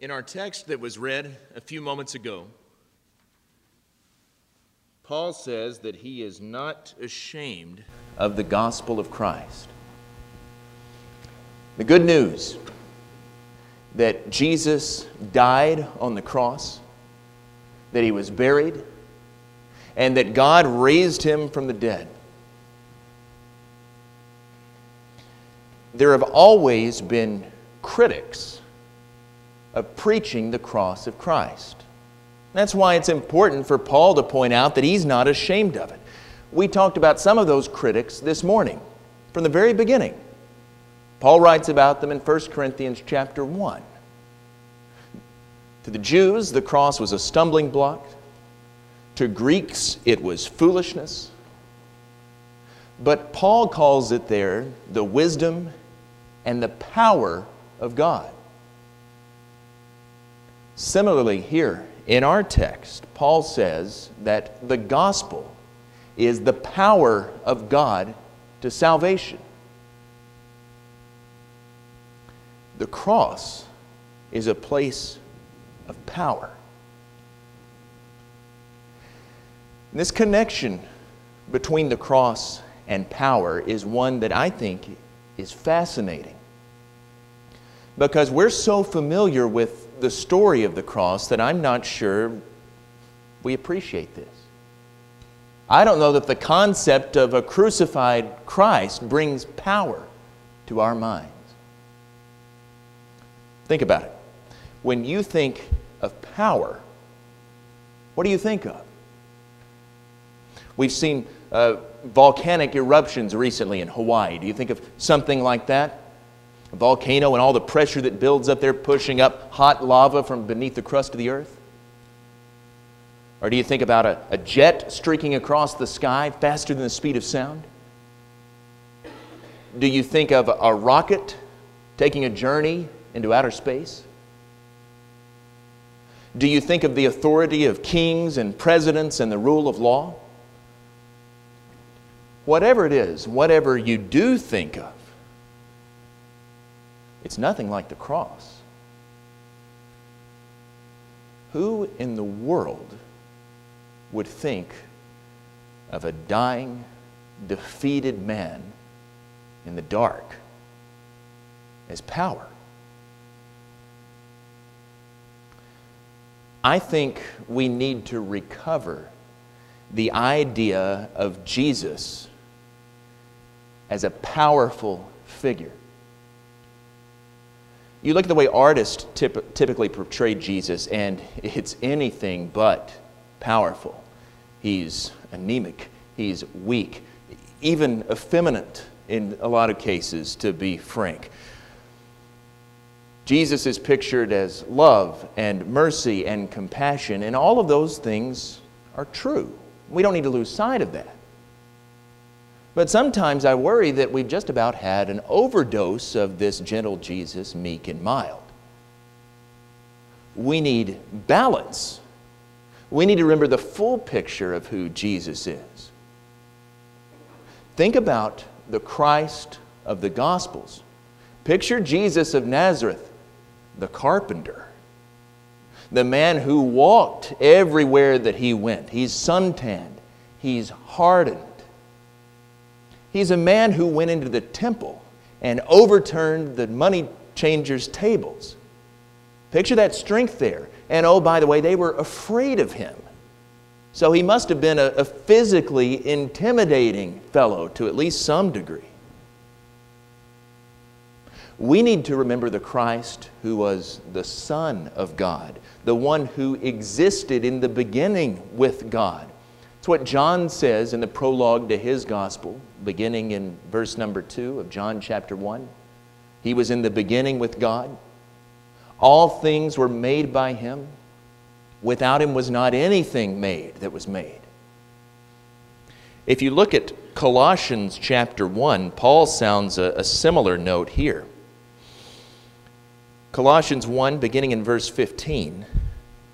In our text that was read a few moments ago, Paul says that he is not ashamed of the gospel of Christ. The good news that Jesus died on the cross, that he was buried, and that God raised him from the dead. There have always been critics of preaching the cross of Christ. That's why it's important for Paul to point out that he's not ashamed of it. We talked about some of those critics this morning from the very beginning. Paul writes about them in 1 Corinthians chapter 1. To the Jews, the cross was a stumbling block. To Greeks, it was foolishness. But Paul calls it there the wisdom and the power of God. Similarly, here in our text, Paul says that the gospel is the power of God to salvation. The cross is a place of power. This connection between the cross and power is one that I think is fascinating because we're so familiar with the story of the cross that I'm not sure we appreciate this. I don't know that the concept of a crucified Christ brings power to our minds. Think about it. When you think of power, what do you think of? We've seen uh, volcanic eruptions recently in Hawaii. Do you think of something like that? A volcano and all the pressure that builds up there, pushing up hot lava from beneath the crust of the earth? Or do you think about a, a jet streaking across the sky faster than the speed of sound? Do you think of a rocket taking a journey into outer space? Do you think of the authority of kings and presidents and the rule of law? Whatever it is, whatever you do think of, it's nothing like the cross. Who in the world would think of a dying, defeated man in the dark as power? I think we need to recover the idea of Jesus as a powerful figure. You look at the way artists typ- typically portray Jesus, and it's anything but powerful. He's anemic, he's weak, even effeminate in a lot of cases, to be frank. Jesus is pictured as love and mercy and compassion, and all of those things are true. We don't need to lose sight of that. But sometimes I worry that we've just about had an overdose of this gentle Jesus, meek and mild. We need balance. We need to remember the full picture of who Jesus is. Think about the Christ of the Gospels. Picture Jesus of Nazareth, the carpenter, the man who walked everywhere that he went. He's suntanned, he's hardened He's a man who went into the temple and overturned the money changers' tables. Picture that strength there. And oh, by the way, they were afraid of him. So he must have been a, a physically intimidating fellow to at least some degree. We need to remember the Christ who was the Son of God, the one who existed in the beginning with God, it's what John says in the prologue to his gospel, beginning in verse number 2 of John chapter 1. He was in the beginning with God. All things were made by him. Without him was not anything made that was made. If you look at Colossians chapter 1, Paul sounds a, a similar note here. Colossians 1, beginning in verse 15.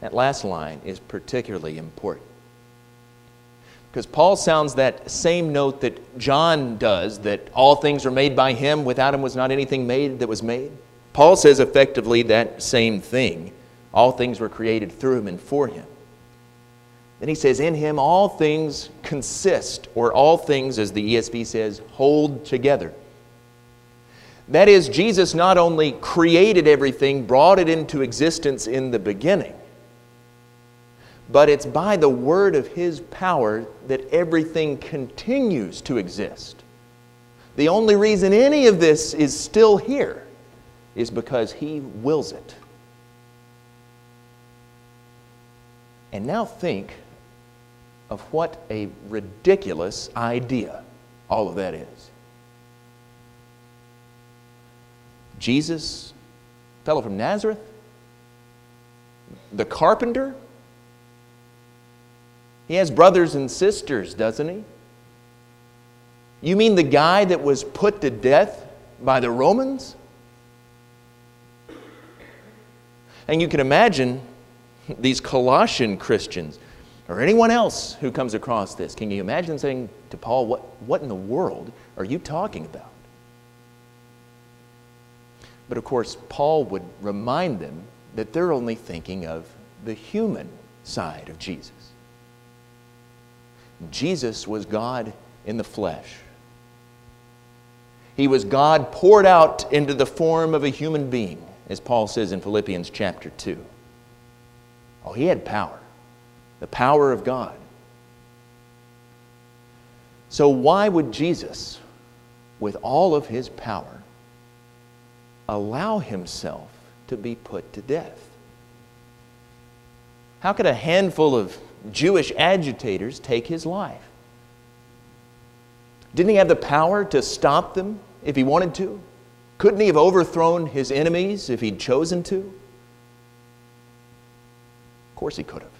That last line is particularly important. Because Paul sounds that same note that John does that all things are made by him, without him was not anything made that was made. Paul says effectively that same thing. All things were created through him and for him. Then he says, In him all things consist, or all things, as the ESV says, hold together. That is, Jesus not only created everything, brought it into existence in the beginning, but it's by the word of his power that everything continues to exist. The only reason any of this is still here is because he wills it. And now think of what a ridiculous idea all of that is. Jesus, fellow from Nazareth, the carpenter, he has brothers and sisters, doesn't he? You mean the guy that was put to death by the Romans? And you can imagine these Colossian Christians or anyone else who comes across this. Can you imagine saying to Paul, What, what in the world are you talking about? But of course, Paul would remind them that they're only thinking of the human side of Jesus. Jesus was God in the flesh. He was God poured out into the form of a human being, as Paul says in Philippians chapter 2. Oh, he had power, the power of God. So, why would Jesus, with all of his power, allow himself to be put to death? How could a handful of Jewish agitators take his life. Didn't he have the power to stop them if he wanted to? Couldn't he have overthrown his enemies if he'd chosen to? Of course he could have.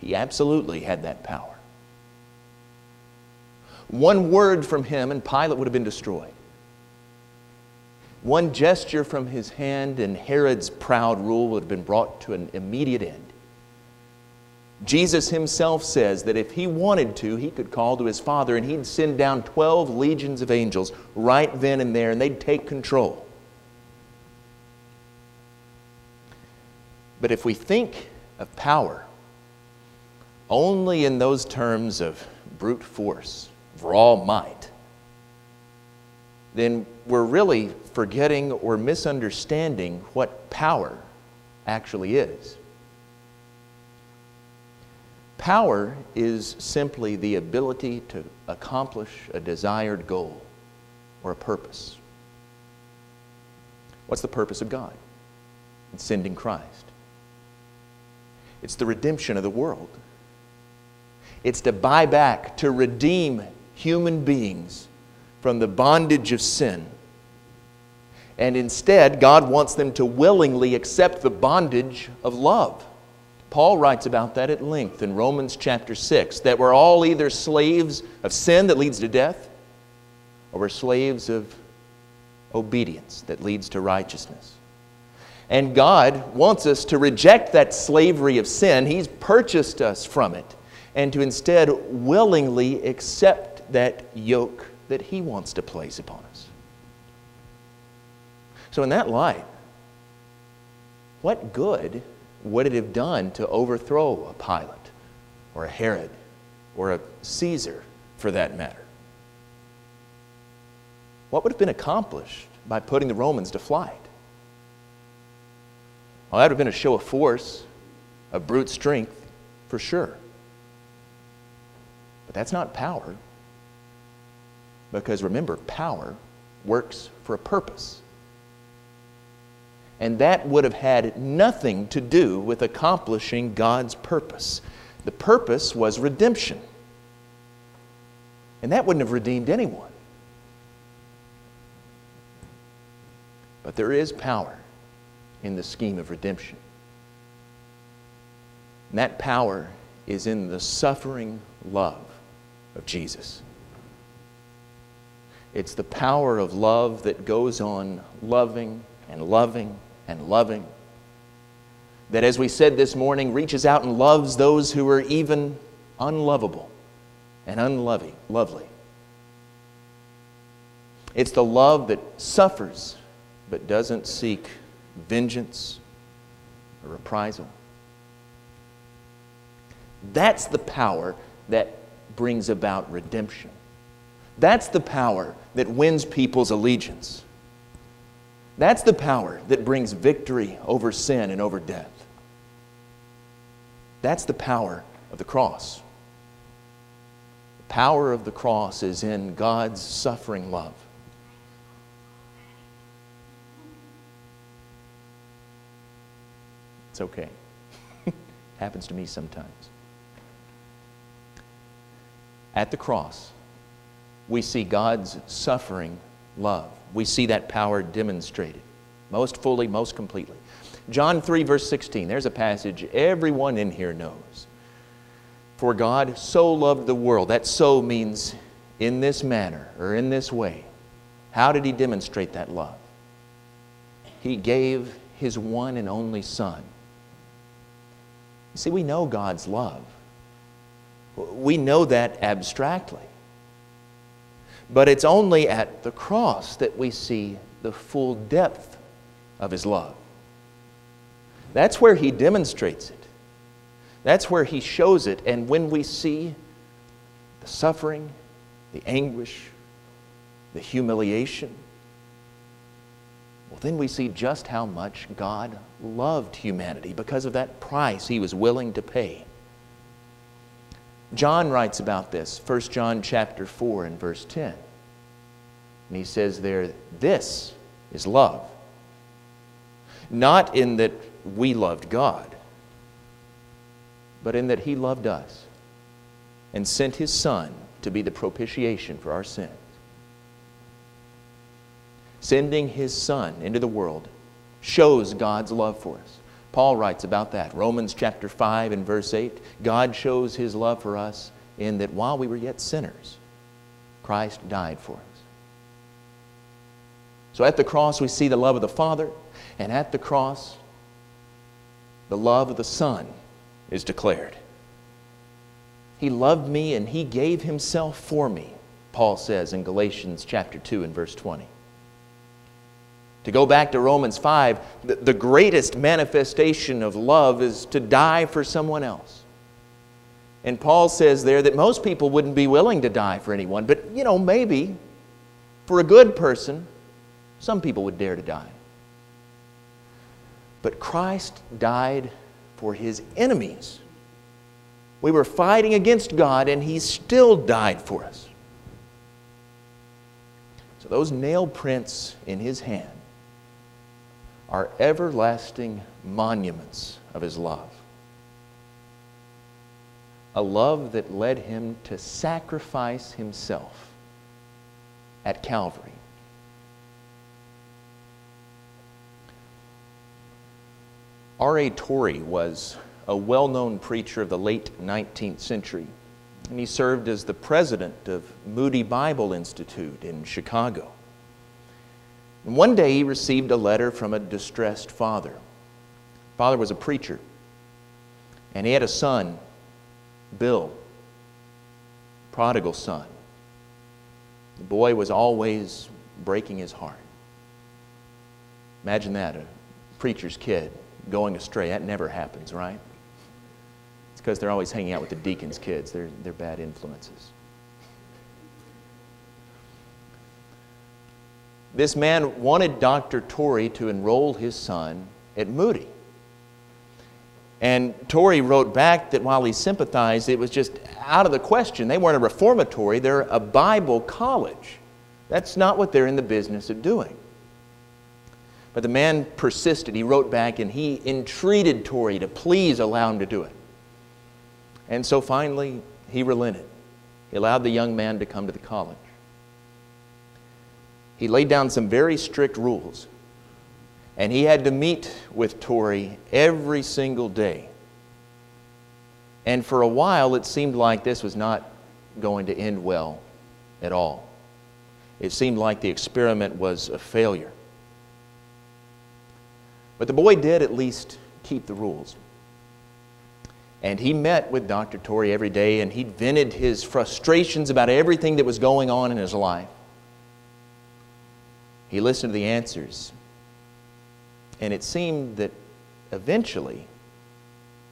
He absolutely had that power. One word from him and Pilate would have been destroyed. One gesture from his hand and Herod's proud rule would have been brought to an immediate end. Jesus himself says that if he wanted to, he could call to his Father and he'd send down 12 legions of angels right then and there, and they'd take control. But if we think of power only in those terms of brute force, raw might, then we're really forgetting or misunderstanding what power actually is. Power is simply the ability to accomplish a desired goal or a purpose. What's the purpose of God in sending Christ? It's the redemption of the world. It's to buy back, to redeem human beings from the bondage of sin. And instead, God wants them to willingly accept the bondage of love. Paul writes about that at length in Romans chapter 6 that we're all either slaves of sin that leads to death or we're slaves of obedience that leads to righteousness. And God wants us to reject that slavery of sin. He's purchased us from it and to instead willingly accept that yoke that He wants to place upon us. So, in that light, what good would it have done to overthrow a Pilate or a Herod or a Caesar for that matter? What would have been accomplished by putting the Romans to flight? Well, that would have been a show of force, of brute strength, for sure. But that's not power. Because remember, power works for a purpose and that would have had nothing to do with accomplishing God's purpose. The purpose was redemption. And that wouldn't have redeemed anyone. But there is power in the scheme of redemption. And that power is in the suffering love of Jesus. It's the power of love that goes on loving and loving and loving. That, as we said this morning, reaches out and loves those who are even unlovable and unloving, lovely. It's the love that suffers but doesn't seek vengeance or reprisal. That's the power that brings about redemption. That's the power that wins people's allegiance. That's the power that brings victory over sin and over death. That's the power of the cross. The power of the cross is in God's suffering love. It's okay. Happens to me sometimes. At the cross, we see God's suffering love. We see that power demonstrated most fully, most completely. John 3, verse 16, there's a passage everyone in here knows. For God so loved the world. That so means in this manner or in this way. How did He demonstrate that love? He gave His one and only Son. You see, we know God's love. We know that abstractly. But it's only at the cross that we see the full depth of His love. That's where He demonstrates it. That's where He shows it. And when we see the suffering, the anguish, the humiliation, well, then we see just how much God loved humanity because of that price He was willing to pay. John writes about this, 1 John chapter 4 and verse 10. And he says there, This is love. Not in that we loved God, but in that He loved us and sent His Son to be the propitiation for our sins. Sending His Son into the world shows God's love for us. Paul writes about that. Romans chapter 5 and verse 8 God shows His love for us in that while we were yet sinners, Christ died for us. So at the cross, we see the love of the Father, and at the cross, the love of the Son is declared. He loved me and He gave Himself for me, Paul says in Galatians chapter 2 and verse 20. To go back to Romans 5, the, greatest manifestation of love is to die for someone else. And Paul says there that most people wouldn't be willing to die for anyone, but you know, maybe for a good person, some people would dare to die. But Christ died for his enemies. We were fighting against God, and he still died for us. So, those nail prints in his hand are everlasting monuments of his love. A love that led him to sacrifice himself at Calvary. R.A. Torrey was a well known preacher of the late 19th century, and he served as the president of Moody Bible Institute in Chicago. And one day he received a letter from a distressed father. Father was a preacher, and he had a son, Bill, prodigal son. The boy was always breaking his heart. Imagine that, a preacher's kid going astray. That never happens, right? It's because they're always hanging out with the deacon's kids. They're, they're bad influences. This man wanted Dr. Torrey to enroll his son at Moody. And Torrey wrote back that while he sympathized, it was just out of the question. They weren't a reformatory, they're a Bible college. That's not what they're in the business of doing. But the man persisted. He wrote back and he entreated Torrey to please allow him to do it. And so finally, he relented. He allowed the young man to come to the college he laid down some very strict rules. And he had to meet with Torrey every single day. And for a while, it seemed like this was not going to end well at all. It seemed like the experiment was a failure. But the boy did at least keep the rules. And he met with Dr. Torrey every day and he vented his frustrations about everything that was going on in his life. He listened to the answers. And it seemed that eventually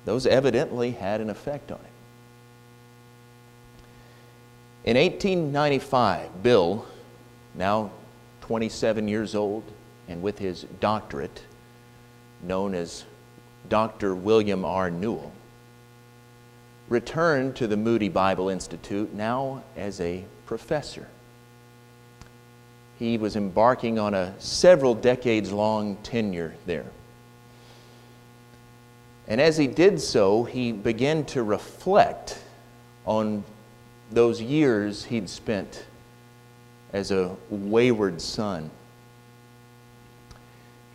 those evidently had an effect on him. In 1895, Bill, now 27 years old and with his doctorate, known as Dr. William R. Newell, returned to the Moody Bible Institute now as a professor. He was embarking on a several decades long tenure there. And as he did so, he began to reflect on those years he'd spent as a wayward son.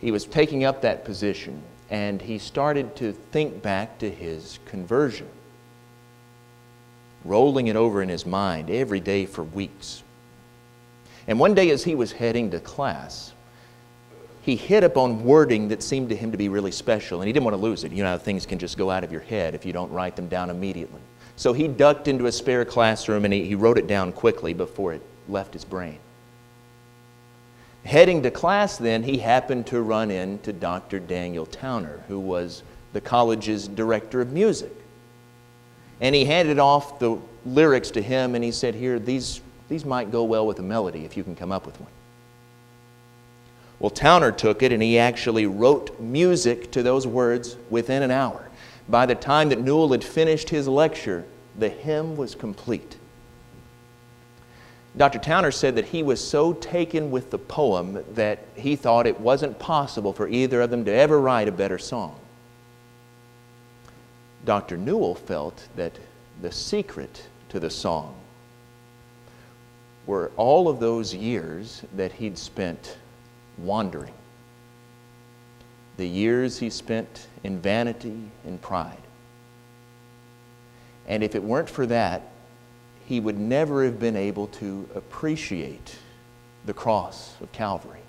He was taking up that position and he started to think back to his conversion rolling it over in his mind every day for weeks. And one day, as he was heading to class, he hit upon wording that seemed to him to be really special, and he didn't want to lose it. You know how things can just go out of your head if you don't write them down immediately. So he ducked into a spare classroom and he, he wrote it down quickly before it left his brain. Heading to class, then, he happened to run into Dr. Daniel Towner, who was the college's director of music. And he handed off the lyrics to him and he said, Here, these, these might go well with a melody if you can come up with one. Well, Towner took it and he actually wrote music to those words within an hour. By the time that Newell had finished his lecture, the hymn was complete. Dr. Towner said that he was so taken with the poem that he thought it wasn't possible for either of them to ever write a better song. Dr. Newell felt that the secret to the song were all of those years that he'd spent wandering, the years he spent in vanity and pride. And if it weren't for that, he would never have been able to appreciate the cross of Calvary.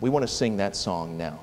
We want to sing that song now.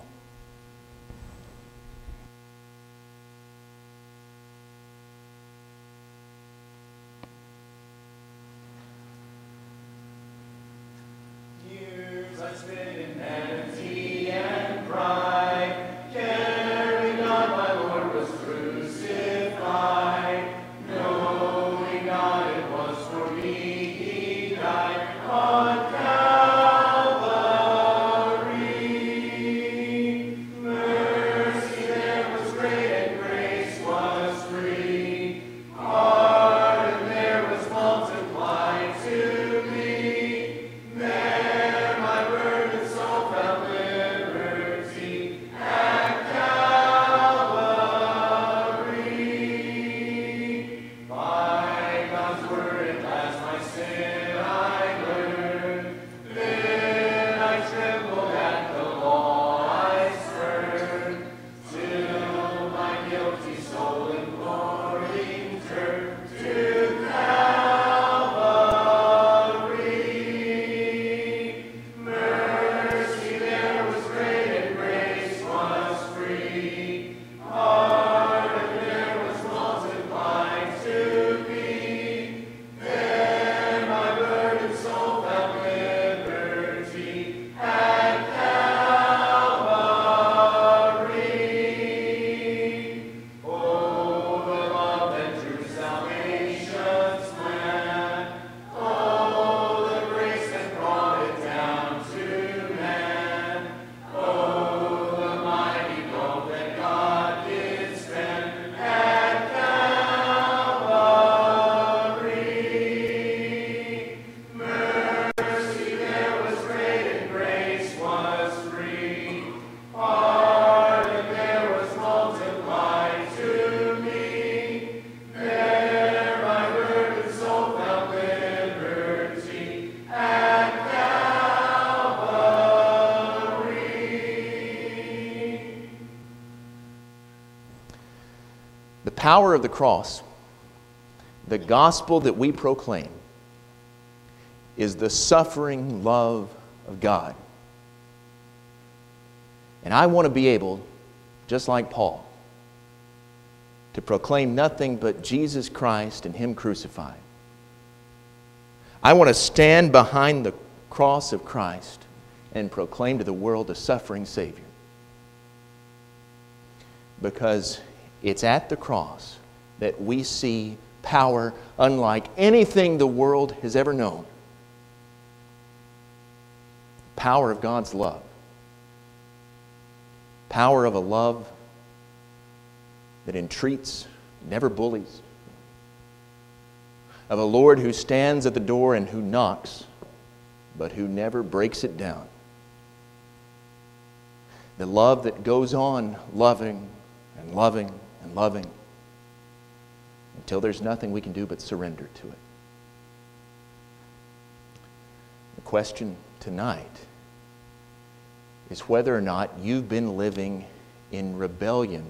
Power of the cross, the gospel that we proclaim, is the suffering love of God. And I want to be able, just like Paul, to proclaim nothing but Jesus Christ and Him crucified. I want to stand behind the cross of Christ and proclaim to the world a suffering Savior. Because it's at the cross that we see power unlike anything the world has ever known. Power of God's love. Power of a love that entreats, never bullies. Of a Lord who stands at the door and who knocks, but who never breaks it down. The love that goes on loving and loving and loving until there's nothing we can do but surrender to it. The question tonight is whether or not you've been living in rebellion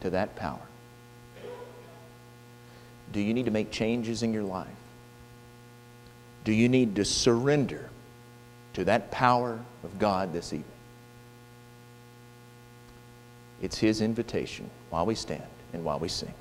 to that power. Do you need to make changes in your life? Do you need to surrender to that power of God this evening? It's His invitation while we stand and while we sing.